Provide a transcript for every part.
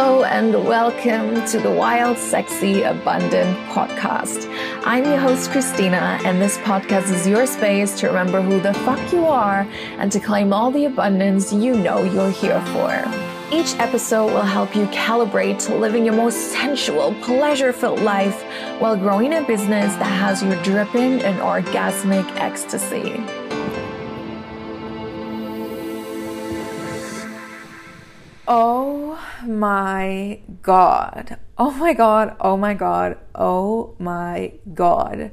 Hello and welcome to the Wild, Sexy, Abundant podcast. I'm your host, Christina, and this podcast is your space to remember who the fuck you are and to claim all the abundance you know you're here for. Each episode will help you calibrate to living your most sensual, pleasure filled life while growing a business that has you dripping in orgasmic ecstasy. Oh my god. Oh my god. Oh my god. Oh my god.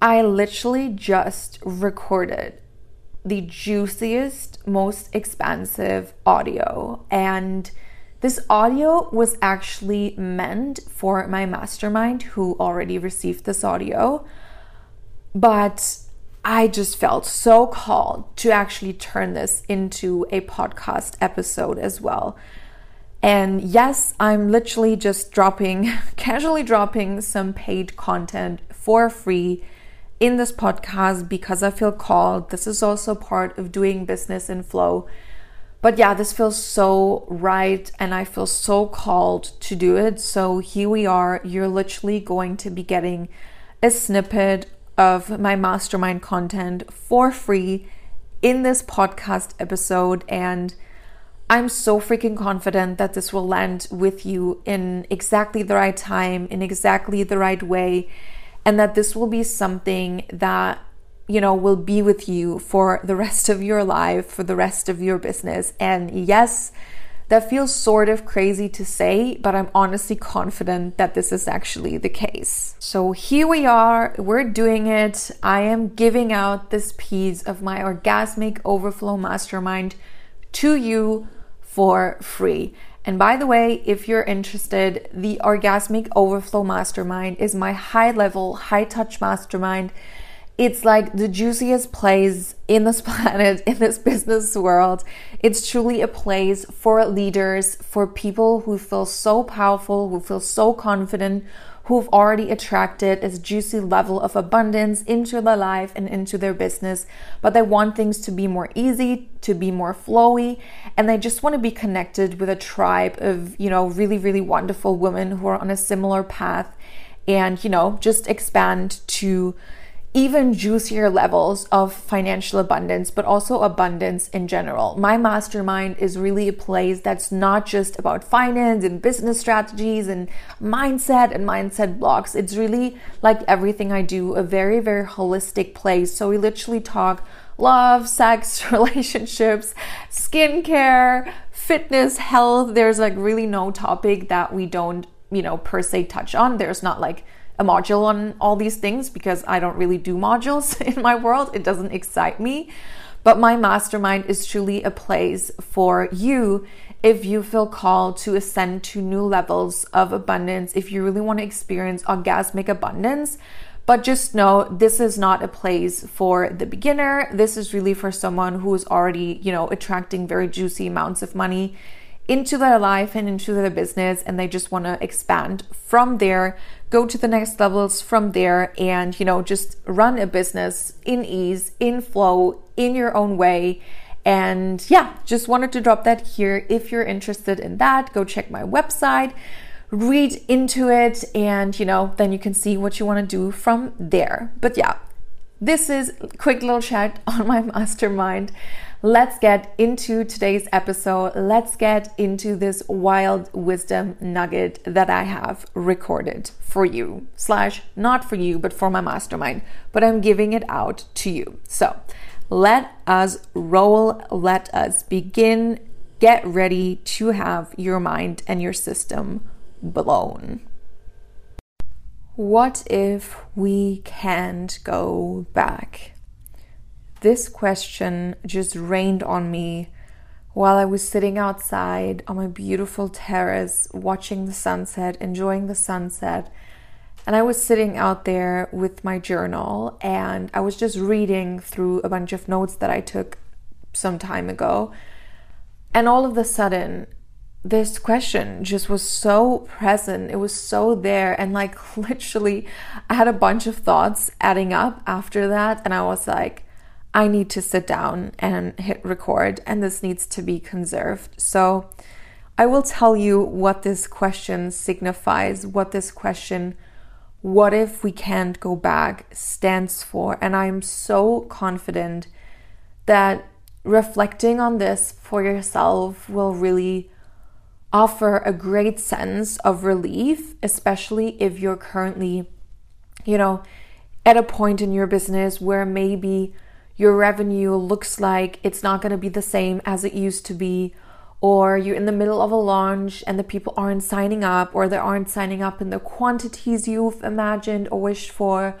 I literally just recorded the juiciest, most expansive audio. And this audio was actually meant for my mastermind who already received this audio. But I just felt so called to actually turn this into a podcast episode as well. And yes, I'm literally just dropping, casually dropping some paid content for free in this podcast because I feel called. This is also part of doing business in flow. But yeah, this feels so right and I feel so called to do it. So here we are. You're literally going to be getting a snippet of my mastermind content for free in this podcast episode. And I'm so freaking confident that this will land with you in exactly the right time, in exactly the right way, and that this will be something that you know will be with you for the rest of your life, for the rest of your business. And yes, that feels sort of crazy to say, but I'm honestly confident that this is actually the case. So here we are, we're doing it. I am giving out this piece of my orgasmic overflow mastermind to you for free. And by the way, if you're interested, the Orgasmic Overflow Mastermind is my high level, high touch mastermind it's like the juiciest place in this planet, in this business world. It's truly a place for leaders, for people who feel so powerful, who feel so confident, who've already attracted this juicy level of abundance into their life and into their business, but they want things to be more easy, to be more flowy, and they just want to be connected with a tribe of, you know, really, really wonderful women who are on a similar path and, you know, just expand to even juicier levels of financial abundance, but also abundance in general. My mastermind is really a place that's not just about finance and business strategies and mindset and mindset blocks. It's really like everything I do, a very, very holistic place. So we literally talk love, sex, relationships, skincare, fitness, health. There's like really no topic that we don't, you know, per se touch on. There's not like a module on all these things because I don't really do modules in my world. It doesn't excite me. But my mastermind is truly a place for you if you feel called to ascend to new levels of abundance, if you really want to experience orgasmic abundance. But just know this is not a place for the beginner. This is really for someone who is already, you know, attracting very juicy amounts of money into their life and into their business and they just want to expand from there go to the next levels from there and you know just run a business in ease in flow in your own way. And yeah just wanted to drop that here. If you're interested in that go check my website read into it and you know then you can see what you want to do from there. But yeah this is quick little chat on my mastermind let's get into today's episode. Let's get into this wild wisdom nugget that I have recorded for you, slash, not for you, but for my mastermind. But I'm giving it out to you. So let us roll. Let us begin. Get ready to have your mind and your system blown. What if we can't go back? This question just rained on me while I was sitting outside on my beautiful terrace, watching the sunset, enjoying the sunset. And I was sitting out there with my journal and I was just reading through a bunch of notes that I took some time ago. And all of a sudden, this question just was so present. It was so there. And like literally, I had a bunch of thoughts adding up after that. And I was like, I need to sit down and hit record, and this needs to be conserved. So I will tell you what this question signifies, what this question, what if we can't go back, stands for. And I'm so confident that reflecting on this for yourself will really offer a great sense of relief, especially if you're currently, you know, at a point in your business where maybe your revenue looks like it's not going to be the same as it used to be, or you're in the middle of a launch and the people aren't signing up, or they aren't signing up in the quantities you've imagined or wished for,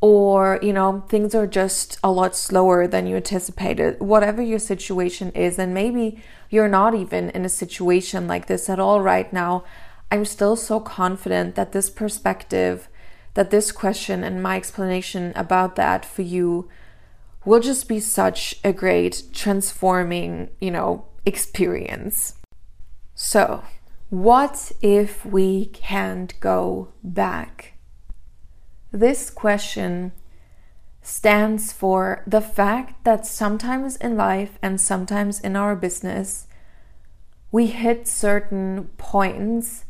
or you know, things are just a lot slower than you anticipated. Whatever your situation is, and maybe you're not even in a situation like this at all right now, I'm still so confident that this perspective, that this question, and my explanation about that for you will just be such a great transforming, you know, experience. So, what if we can't go back? This question stands for the fact that sometimes in life and sometimes in our business, we hit certain points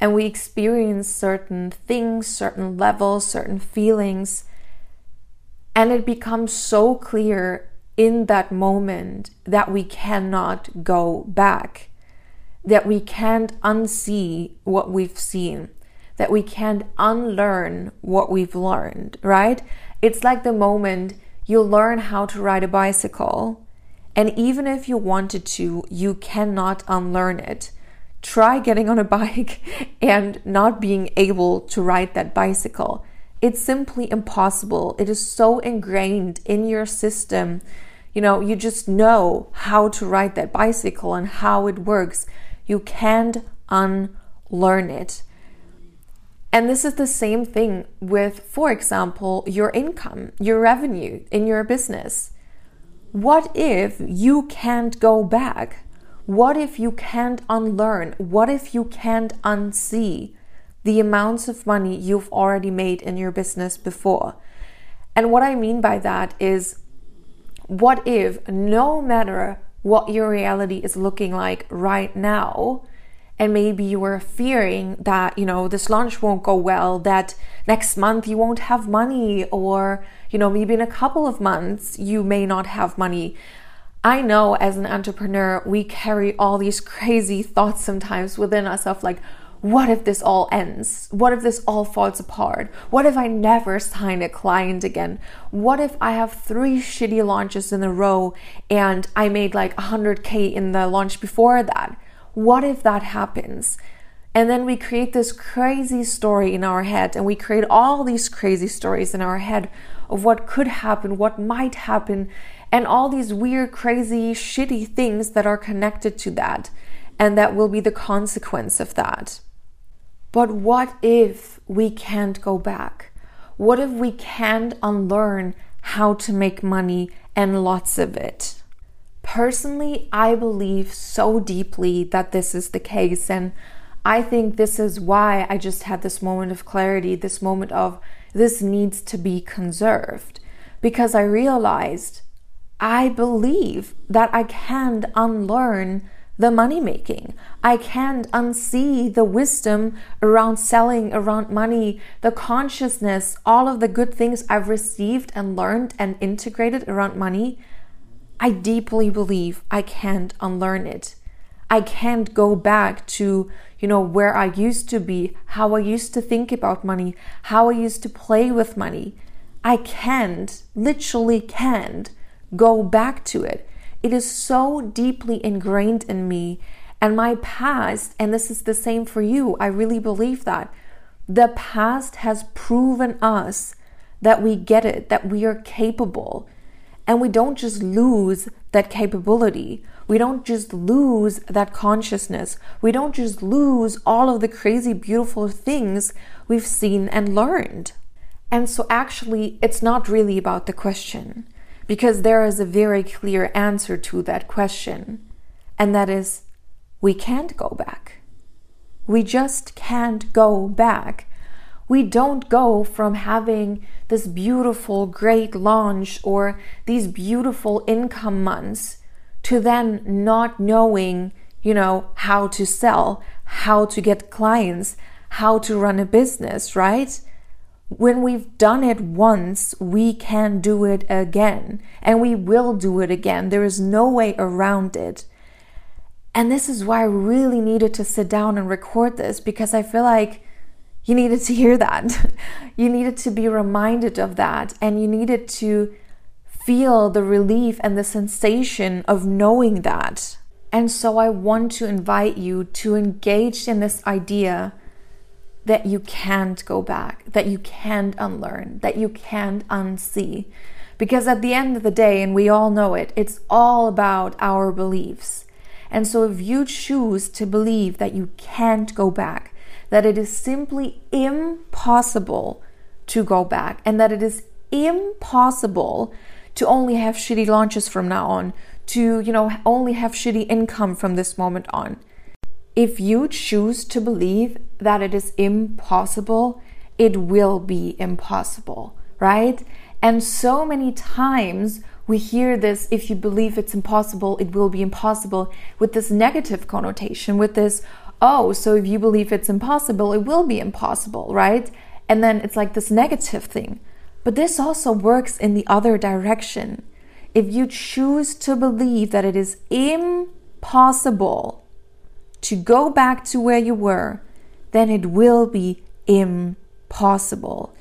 and we experience certain things, certain levels, certain feelings and it becomes so clear in that moment that we cannot go back, that we can't unsee what we've seen, that we can't unlearn what we've learned, right? It's like the moment you learn how to ride a bicycle, and even if you wanted to, you cannot unlearn it. Try getting on a bike and not being able to ride that bicycle it's simply impossible. It is so ingrained in your system. You know, you just know how to ride that bicycle and how it works. You can't unlearn it. And this is the same thing with, for example, your income, your revenue in your business. What if you can't go back? What if you can't unlearn? What if you can't unsee? The amounts of money you've already made in your business before. And what I mean by that is what if no matter what your reality is looking like right now, and maybe you were fearing that, you know, this launch won't go well, that next month you won't have money, or, you know, maybe in a couple of months you may not have money. I know as an entrepreneur, we carry all these crazy thoughts sometimes within us of like, what if this all ends? What if this all falls apart? What if I never sign a client again? What if I have three shitty launches in a row and I made like 100k in the launch before that? What if that happens? And then we create this crazy story in our head, and we create all these crazy stories in our head of what could happen, what might happen, and all these weird, crazy, shitty things that are connected to that. And that will be the consequence of that. But what if we can't go back? What if we can't unlearn how to make money and lots of it? Personally, I believe so deeply that this is the case. And I think this is why I just had this moment of clarity, this moment of this needs to be conserved. Because I realized I believe that I can unlearn the money making. I can't unsee the wisdom around selling, around money, the consciousness, all of the good things I've received and learned and integrated around money. I deeply believe I can't unlearn it. I can't go back to, you know, where I used to be, how I used to think about money, how I used to play with money. I can't, literally can't go back to it it is so deeply ingrained in me and my past, and this is the same for you. I really believe that. The past has proven us that we get it, that we are capable. And we don't just lose that capability. We don't just lose that consciousness. We don't just lose all of the crazy, beautiful things we've seen and learned. And so, actually, it's not really about the question because there is a very clear answer to that question, and that is we can't go back. We just can't go back. We don't go from having this beautiful, great launch or these beautiful income months to then not knowing, you know, how to sell, how to get clients, how to run a business, right? When we've done it once, we can do it again and we will do it again. There is no way around it. And this is why I really needed to sit down and record this because I feel like you needed to hear that. you needed to be reminded of that and you needed to feel the relief and the sensation of knowing that. And so I want to invite you to engage in this idea that you can't go back, that you can't unlearn, that you can't unsee. Because at the end of the day, and we all know it, it's all about our beliefs. And so if you choose to believe that you can't go back, that it is simply impossible to go back, and that it is impossible to only have shitty launches from now on, to, you know, only have shitty income from this moment on if you choose to believe that it is impossible, it will be impossible, right? And so many times we hear this if you believe it's impossible, it will be impossible with this negative connotation, with this, oh, so if you believe it's impossible, it will be impossible, right? And then it's like this negative thing. But this also works in the other direction. If you choose to believe that it is impossible, to go back to where you were, then it will be impossible.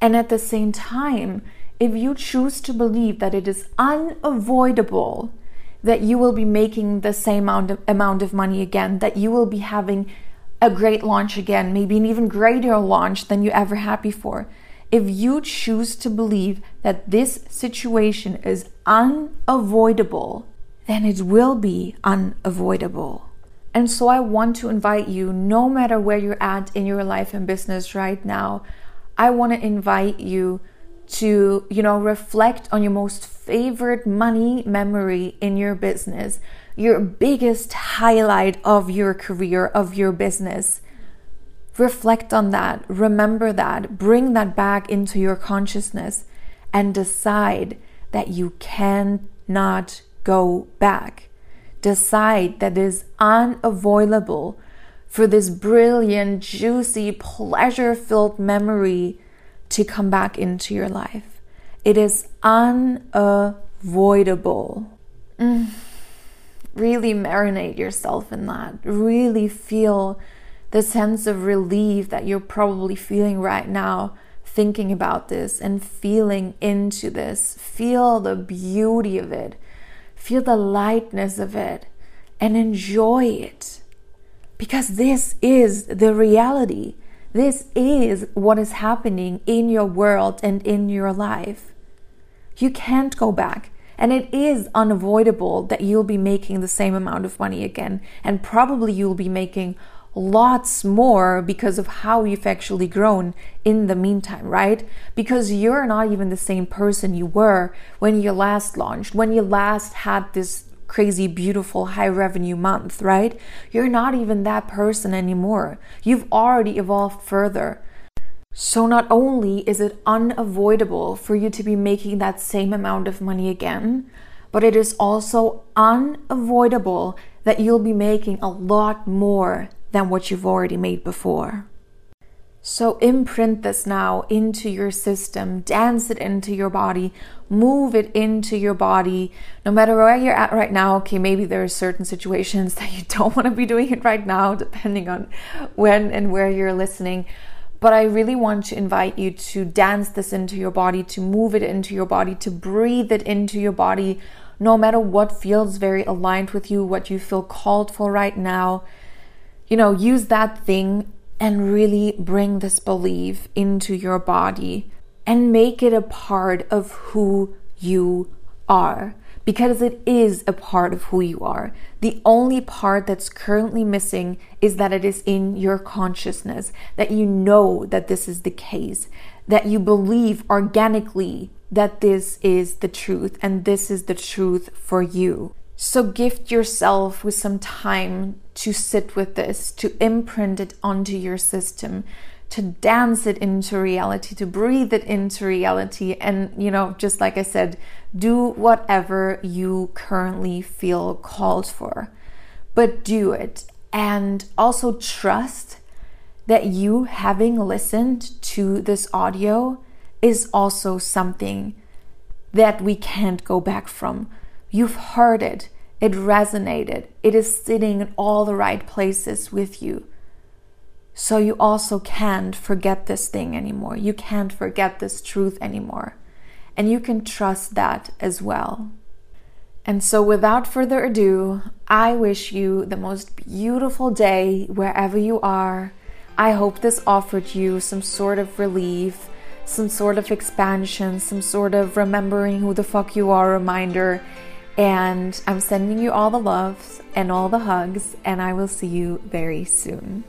And at the same time, if you choose to believe that it is unavoidable that you will be making the same amount of, amount of money again, that you will be having a great launch again, maybe an even greater launch than you ever had before. If you choose to believe that this situation is unavoidable, then it will be unavoidable. And so I want to invite you, no matter where you're at in your life and business right now, I want to invite you to, you know, reflect on your most favorite money memory in your business, your biggest highlight of your career, of your business. Reflect on that, remember that, bring that back into your consciousness, and decide that you cannot go back decide that is unavoidable for this brilliant, juicy, pleasure filled memory to come back into your life. It is unavoidable. Mm. Really marinate yourself in that. Really feel the sense of relief that you're probably feeling right now, thinking about this and feeling into this. Feel the beauty of it Feel the lightness of it and enjoy it. Because this is the reality. This is what is happening in your world and in your life. You can't go back. And it is unavoidable that you'll be making the same amount of money again. And probably you'll be making lots more because of how you've actually grown in the meantime, right? Because you're not even the same person you were when you last launched, when you last had this crazy, beautiful, high revenue month, right? You're not even that person anymore. You've already evolved further. So, not only is it unavoidable for you to be making that same amount of money again, but it is also unavoidable that you'll be making a lot more than what you've already made before. So imprint this now into your system, dance it into your body, move it into your body. No matter where you're at right now, okay, maybe there are certain situations that you don't want to be doing it right now, depending on when and where you're listening. But I really want to invite you to dance this into your body, to move it into your body, to breathe it into your body, no matter what feels very aligned with you, what you feel called for right now you know, use that thing and really bring this belief into your body and make it a part of who you are because it is a part of who you are. The only part that's currently missing is that it is in your consciousness, that you know that this is the case, that you believe organically that this is the truth and this is the truth for you. So gift yourself with some time to sit with this, to imprint it onto your system, to dance it into reality, to breathe it into reality. And, you know, just like I said, do whatever you currently feel called for. but do it. And also trust that you having listened to this audio is also something that we can't go back from. You've heard it, it resonated, it is sitting in all the right places with you. So you also can't forget this thing anymore. You can't forget this truth anymore. And you can trust that as well. And so, without further ado, I wish you the most beautiful day wherever you are. I hope this offered you some sort of relief, some sort of expansion, some sort of remembering who the fuck you are reminder. And I'm sending you all the loves and all the hugs, and I will see you very soon.